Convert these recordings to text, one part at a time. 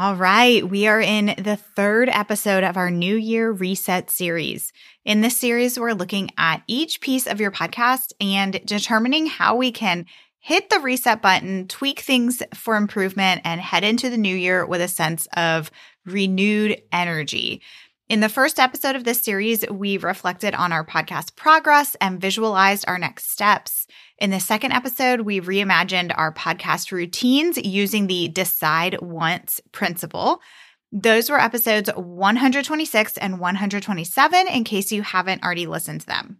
All right, we are in the third episode of our New Year Reset series. In this series, we're looking at each piece of your podcast and determining how we can hit the reset button, tweak things for improvement, and head into the new year with a sense of renewed energy. In the first episode of this series, we reflected on our podcast progress and visualized our next steps. In the second episode, we reimagined our podcast routines using the decide once principle. Those were episodes 126 and 127 in case you haven't already listened to them.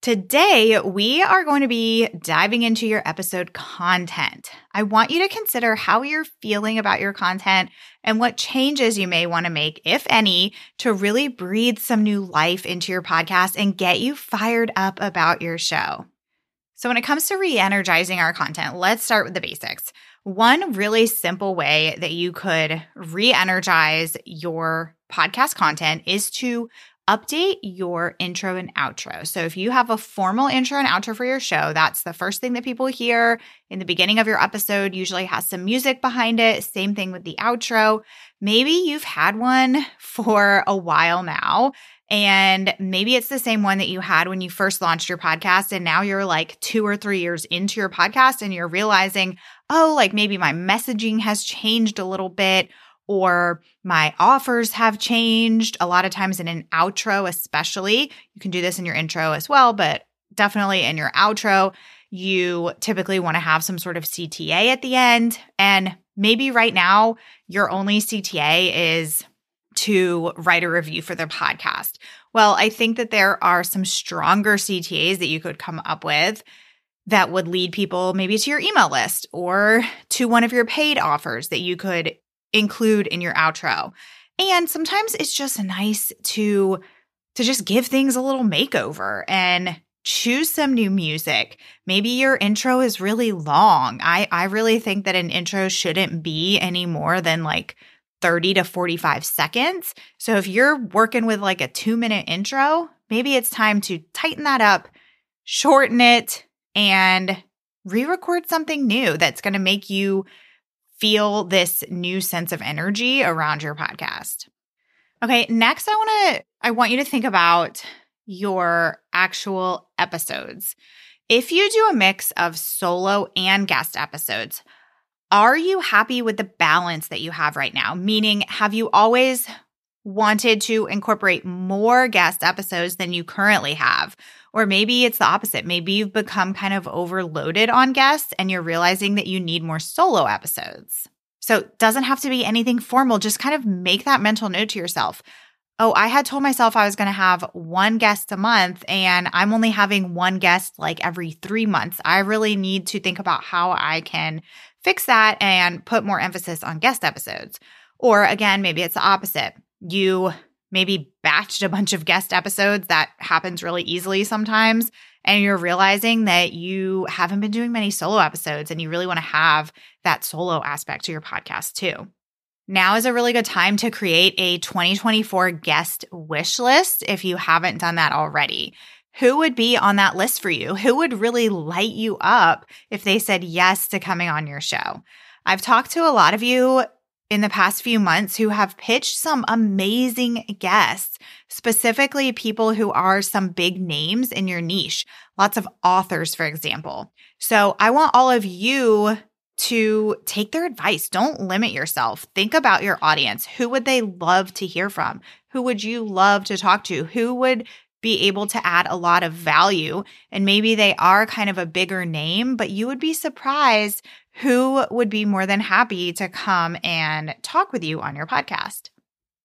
Today, we are going to be diving into your episode content. I want you to consider how you're feeling about your content and what changes you may want to make, if any, to really breathe some new life into your podcast and get you fired up about your show. So, when it comes to re energizing our content, let's start with the basics. One really simple way that you could re energize your podcast content is to update your intro and outro. So if you have a formal intro and outro for your show, that's the first thing that people hear in the beginning of your episode, usually has some music behind it. Same thing with the outro. Maybe you've had one for a while now. And maybe it's the same one that you had when you first launched your podcast. And now you're like two or three years into your podcast and you're realizing, oh, like maybe my messaging has changed a little bit or my offers have changed. A lot of times in an outro, especially, you can do this in your intro as well, but definitely in your outro, you typically want to have some sort of CTA at the end. And maybe right now, your only CTA is to write a review for the podcast. Well, I think that there are some stronger CTAs that you could come up with that would lead people maybe to your email list or to one of your paid offers that you could include in your outro. And sometimes it's just nice to to just give things a little makeover and choose some new music. Maybe your intro is really long. I I really think that an intro shouldn't be any more than like 30 to 45 seconds. So if you're working with like a 2-minute intro, maybe it's time to tighten that up, shorten it and re-record something new that's going to make you feel this new sense of energy around your podcast. Okay, next I want to I want you to think about your actual episodes. If you do a mix of solo and guest episodes, are you happy with the balance that you have right now? Meaning, have you always wanted to incorporate more guest episodes than you currently have? Or maybe it's the opposite. Maybe you've become kind of overloaded on guests and you're realizing that you need more solo episodes. So it doesn't have to be anything formal. Just kind of make that mental note to yourself. Oh, I had told myself I was going to have one guest a month and I'm only having one guest like every three months. I really need to think about how I can fix that and put more emphasis on guest episodes. Or again, maybe it's the opposite. You maybe batched a bunch of guest episodes that happens really easily sometimes and you're realizing that you haven't been doing many solo episodes and you really want to have that solo aspect to your podcast too. Now is a really good time to create a 2024 guest wish list if you haven't done that already. Who would be on that list for you? Who would really light you up if they said yes to coming on your show? I've talked to a lot of you in the past few months who have pitched some amazing guests, specifically people who are some big names in your niche, lots of authors, for example. So I want all of you to take their advice. Don't limit yourself. Think about your audience. Who would they love to hear from? Who would you love to talk to? Who would be able to add a lot of value? And maybe they are kind of a bigger name, but you would be surprised who would be more than happy to come and talk with you on your podcast.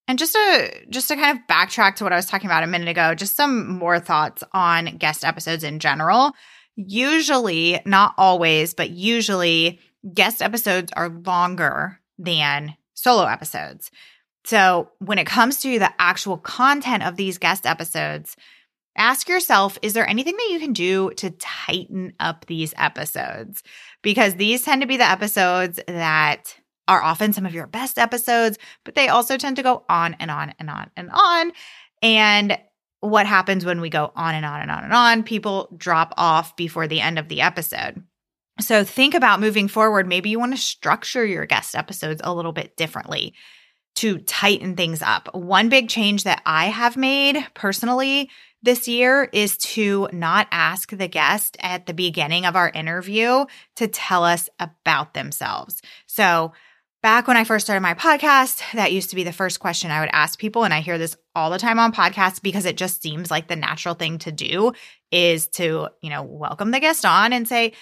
And just to just to kind of backtrack to what I was talking about a minute ago, just some more thoughts on guest episodes in general. Usually, not always, but usually guest episodes are longer than solo episodes. So, when it comes to the actual content of these guest episodes, ask yourself is there anything that you can do to tighten up these episodes? Because these tend to be the episodes that are often some of your best episodes, but they also tend to go on and on and on and on. And what happens when we go on and on and on and on? People drop off before the end of the episode. So think about moving forward. Maybe you want to structure your guest episodes a little bit differently to tighten things up. One big change that I have made personally this year is to not ask the guest at the beginning of our interview to tell us about themselves. So, back when I first started my podcast, that used to be the first question I would ask people. And I hear this all the time on podcasts because it just seems like the natural thing to do is to, you know, welcome the guest on and say,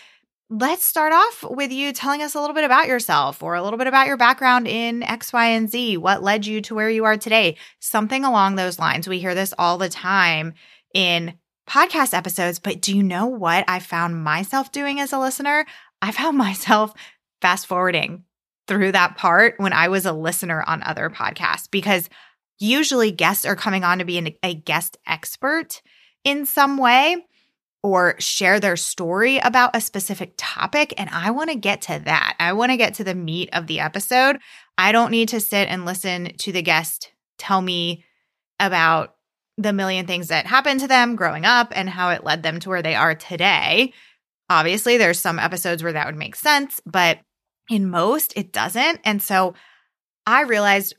let's start off with you telling us a little bit about yourself or a little bit about your background in X, Y, and Z. What led you to where you are today? Something along those lines. We hear this all the time in podcast episodes, but do you know what I found myself doing as a listener? I found myself fast forwarding through that part when I was a listener on other podcasts because usually guests are coming on to be an, a guest expert in some way or share their story about a specific topic. And I want to get to that. I want to get to the meat of the episode. I don't need to sit and listen to the guest tell me about the million things that happened to them growing up and how it led them to where they are today. Obviously, there's some episodes where that would make sense, but in most, it doesn't. And so I realized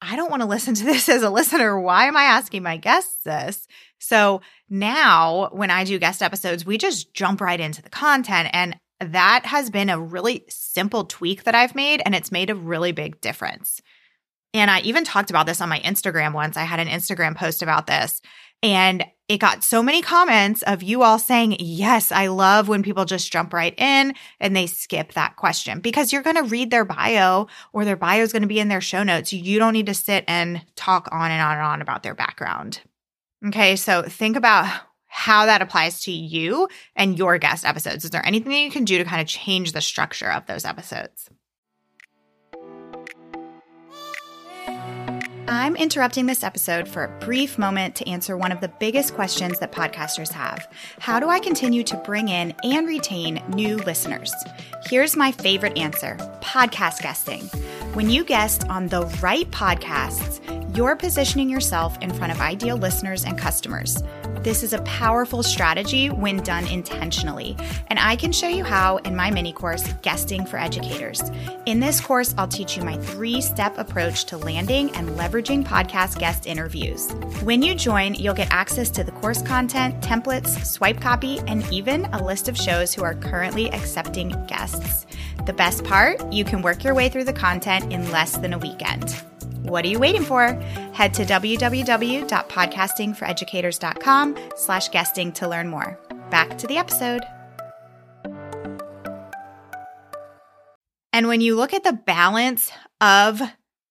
I don't want to listen to this as a listener. Why am I asking my guests this? So now when I do guest episodes, we just jump right into the content. And that has been a really simple tweak that I've made, and it's made a really big difference. And I even talked about this on my Instagram once. I had an Instagram post about this, and it got so many comments of you all saying, Yes, I love when people just jump right in and they skip that question because you're going to read their bio or their bio is going to be in their show notes. You don't need to sit and talk on and on and on about their background. Okay, so think about how that applies to you and your guest episodes. Is there anything that you can do to kind of change the structure of those episodes? I'm interrupting this episode for a brief moment to answer one of the biggest questions that podcasters have How do I continue to bring in and retain new listeners? Here's my favorite answer podcast guesting. When you guest on the right podcasts, you're positioning yourself in front of ideal listeners and customers. This is a powerful strategy when done intentionally, and I can show you how in my mini course, Guesting for Educators. In this course, I'll teach you my three step approach to landing and leveraging podcast guest interviews. When you join, you'll get access to the course content, templates, swipe copy, and even a list of shows who are currently accepting guests. The best part, you can work your way through the content in less than a weekend. What are you waiting for? Head to www.podcastingforeducators.com slash guesting to learn more. Back to the episode. And when you look at the balance of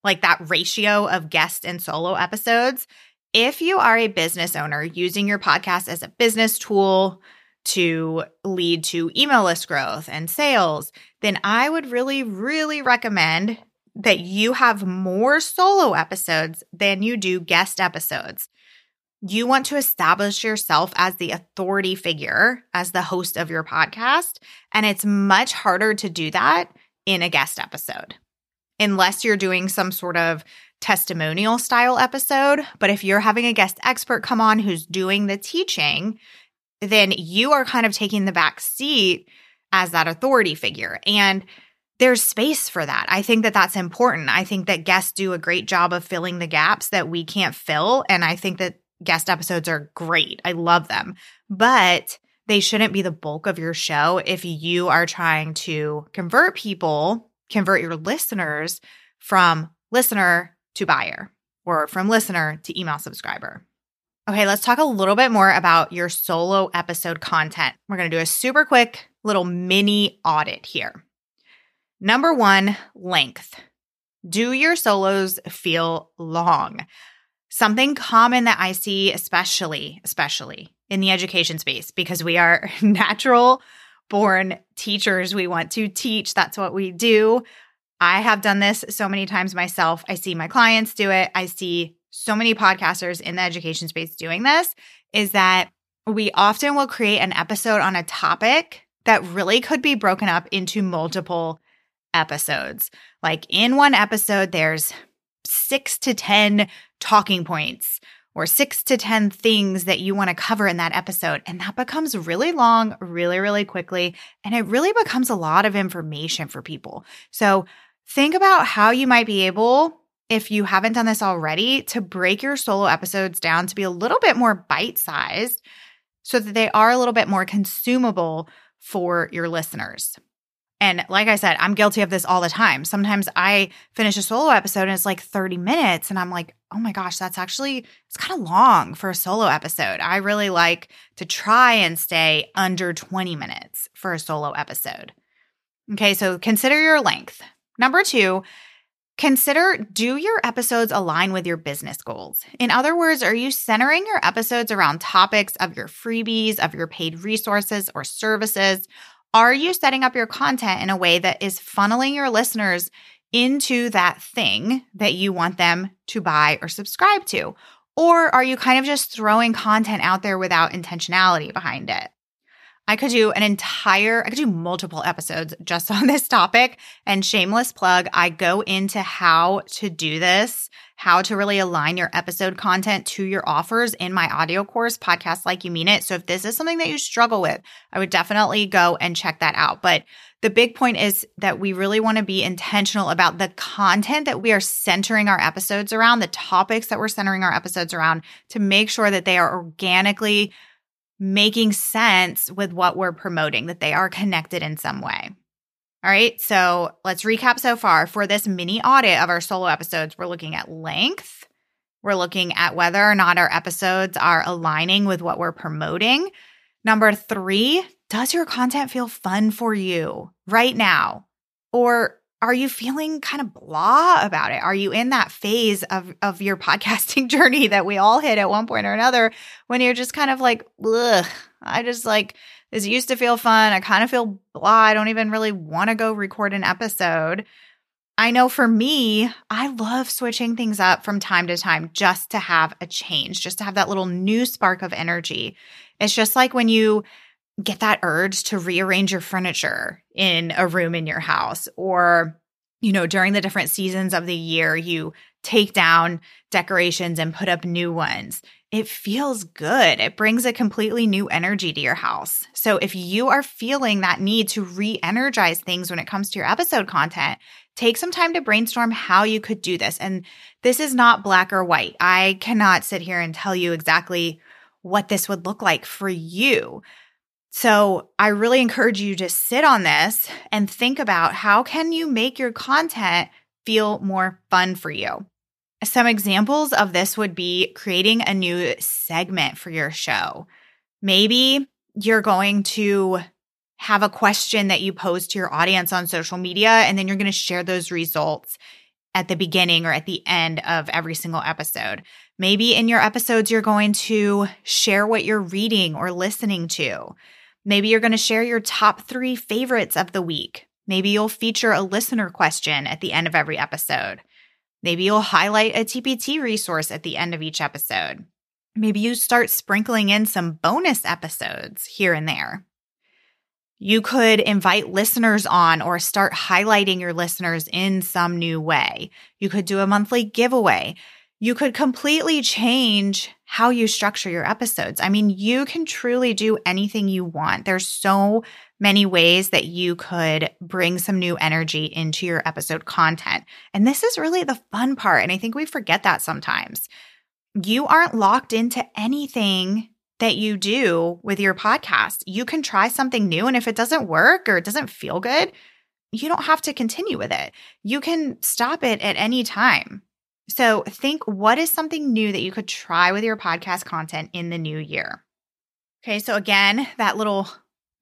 like that ratio of guest and solo episodes, if you are a business owner using your podcast as a business tool to lead to email list growth and sales, then I would really, really recommend that you have more solo episodes than you do guest episodes. You want to establish yourself as the authority figure, as the host of your podcast. And it's much harder to do that in a guest episode, unless you're doing some sort of testimonial style episode. But if you're having a guest expert come on who's doing the teaching, then you are kind of taking the back seat as that authority figure. And there's space for that. I think that that's important. I think that guests do a great job of filling the gaps that we can't fill. And I think that guest episodes are great. I love them, but they shouldn't be the bulk of your show if you are trying to convert people, convert your listeners from listener to buyer or from listener to email subscriber. Okay, let's talk a little bit more about your solo episode content. We're going to do a super quick little mini audit here. Number one, length. Do your solos feel long? Something common that I see, especially, especially in the education space, because we are natural born teachers. We want to teach. That's what we do. I have done this so many times myself. I see my clients do it. I see so many podcasters in the education space doing this is that we often will create an episode on a topic that really could be broken up into multiple episodes. Like in one episode, there's six to 10 talking points or six to 10 things that you want to cover in that episode. And that becomes really long, really, really quickly. And it really becomes a lot of information for people. So think about how you might be able, if you haven't done this already, to break your solo episodes down to be a little bit more bite sized so that they are a little bit more consumable for your listeners. And like I said, I'm guilty of this all the time. Sometimes I finish a solo episode and it's like 30 minutes and I'm like, "Oh my gosh, that's actually it's kind of long for a solo episode." I really like to try and stay under 20 minutes for a solo episode. Okay, so consider your length. Number 2, Consider do your episodes align with your business goals? In other words, are you centering your episodes around topics of your freebies, of your paid resources or services? Are you setting up your content in a way that is funneling your listeners into that thing that you want them to buy or subscribe to? Or are you kind of just throwing content out there without intentionality behind it? I could do an entire, I could do multiple episodes just on this topic. And shameless plug, I go into how to do this, how to really align your episode content to your offers in my audio course, Podcast Like You Mean It. So if this is something that you struggle with, I would definitely go and check that out. But the big point is that we really want to be intentional about the content that we are centering our episodes around, the topics that we're centering our episodes around to make sure that they are organically making sense with what we're promoting, that they are connected in some way. All right, so let's recap so far. For this mini audit of our solo episodes, we're looking at length. We're looking at whether or not our episodes are aligning with what we're promoting. Number three, does your content feel fun for you right now? Or are you feeling kind of blah about it? Are you in that phase of, of your podcasting journey that we all hit at one point or another when you're just kind of like, ugh, I just like, this used to feel fun. I kind of feel blah. I don't even really want to go record an episode. I know for me, I love switching things up from time to time just to have a change, just to have that little new spark of energy. It's just like when you get that urge to rearrange your furniture in a room in your house or you know during the different seasons of the year you take down decorations and put up new ones. It feels good. It brings a completely new energy to your house. So if you are feeling that need to re-energize things when it comes to your episode content take some time to brainstorm how you could do this. And this is not black or white. I cannot sit here and tell you exactly what this would look like for you so I really encourage you to sit on this and think about how can you make your content feel more fun for you. Some examples of this would be creating a new segment for your show. Maybe you're going to have a question that you pose to your audience on social media, and then you're going to share those results at the beginning or at the end of every single episode. Maybe in your episodes, you're going to share what you're reading or listening to. Maybe you're going to share your top three favorites of the week. Maybe you'll feature a listener question at the end of every episode. Maybe you'll highlight a TPT resource at the end of each episode. Maybe you start sprinkling in some bonus episodes here and there. You could invite listeners on or start highlighting your listeners in some new way. You could do a monthly giveaway you could completely change how you structure your episodes. I mean, you can truly do anything you want. There's so many ways that you could bring some new energy into your episode content. And this is really the fun part. And I think we forget that sometimes. You aren't locked into anything that you do with your podcast. You can try something new. And if it doesn't work or it doesn't feel good, you don't have to continue with it. You can stop it at any time. So think what is something new that you could try with your podcast content in the new year? Okay, so again, that little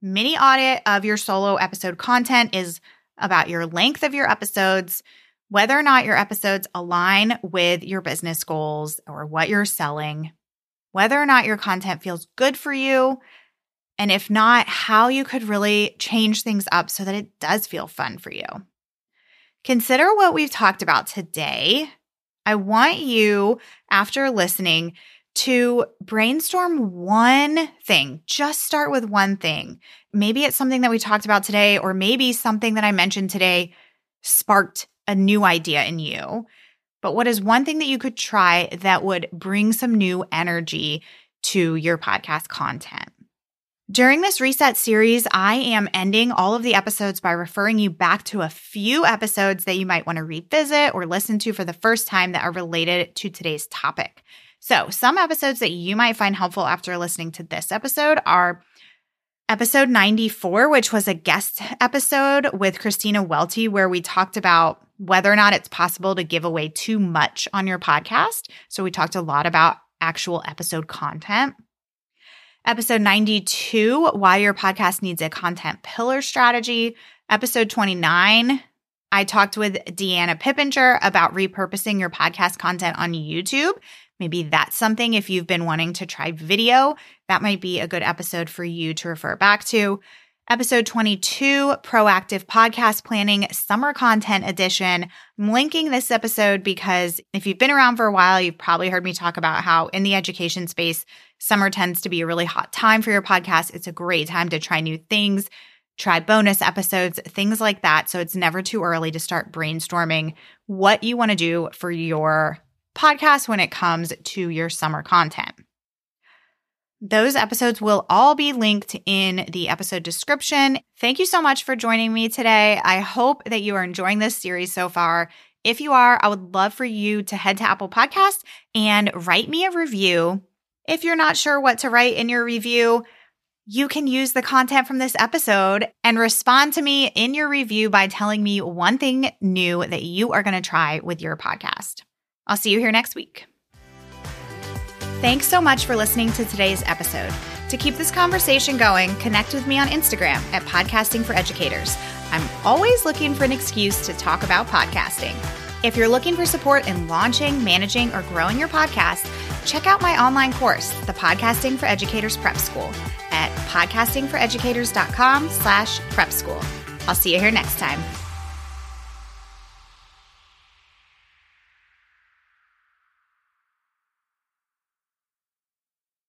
mini audit of your solo episode content is about your length of your episodes, whether or not your episodes align with your business goals or what you're selling, whether or not your content feels good for you, and if not, how you could really change things up so that it does feel fun for you. consider what we've talked about today. I want you, after listening, to brainstorm one thing. Just start with one thing. Maybe it's something that we talked about today, or maybe something that I mentioned today sparked a new idea in you. But what is one thing that you could try that would bring some new energy to your podcast content? During this reset series, I am ending all of the episodes by referring you back to a few episodes that you might want to revisit or listen to for the first time that are related to today's topic. So, some episodes that you might find helpful after listening to this episode are episode 94, which was a guest episode with Christina Welty, where we talked about whether or not it's possible to give away too much on your podcast. So, we talked a lot about actual episode content. Episode 92, why your podcast needs a content pillar strategy. Episode 29, I talked with Dee-Anna Pippenger about repurposing your podcast content on YouTube Maybe that's something if you've been wanting to try video, that might be a good episode for you to refer back to. Episode 22, Proactive Podcast Planning Summer Content Edition. I'm linking this episode because if you've been around for a while, you've probably heard me talk about how in the education space, summer tends to be a really hot time for your podcast. It's a great time to try new things, try bonus episodes, things like that. So it's never too early to start brainstorming what you want to do for your podcast when it comes to your summer content. Those episodes will all be linked in the episode description. Thank you so much for joining me today. I hope that you are enjoying this series so far. If you are, I would love for you to head to Apple Podcasts and write me a review. If you're not sure what to write in your review, you can use the content from this episode and respond to me in your review by telling me one thing new that you are going to try with your podcast. I'll see you here next week. Thanks so much for listening to today's episode. To keep this conversation going, connect with me on Instagram at Podcasting for Educators. I'm always looking for an excuse to talk about podcasting. If you're looking for support in launching, managing, or growing your podcast, check out my online course, the Podcasting for Educators Prep School, at podcastingforeducators.com slash prep school. I'll see you here next time.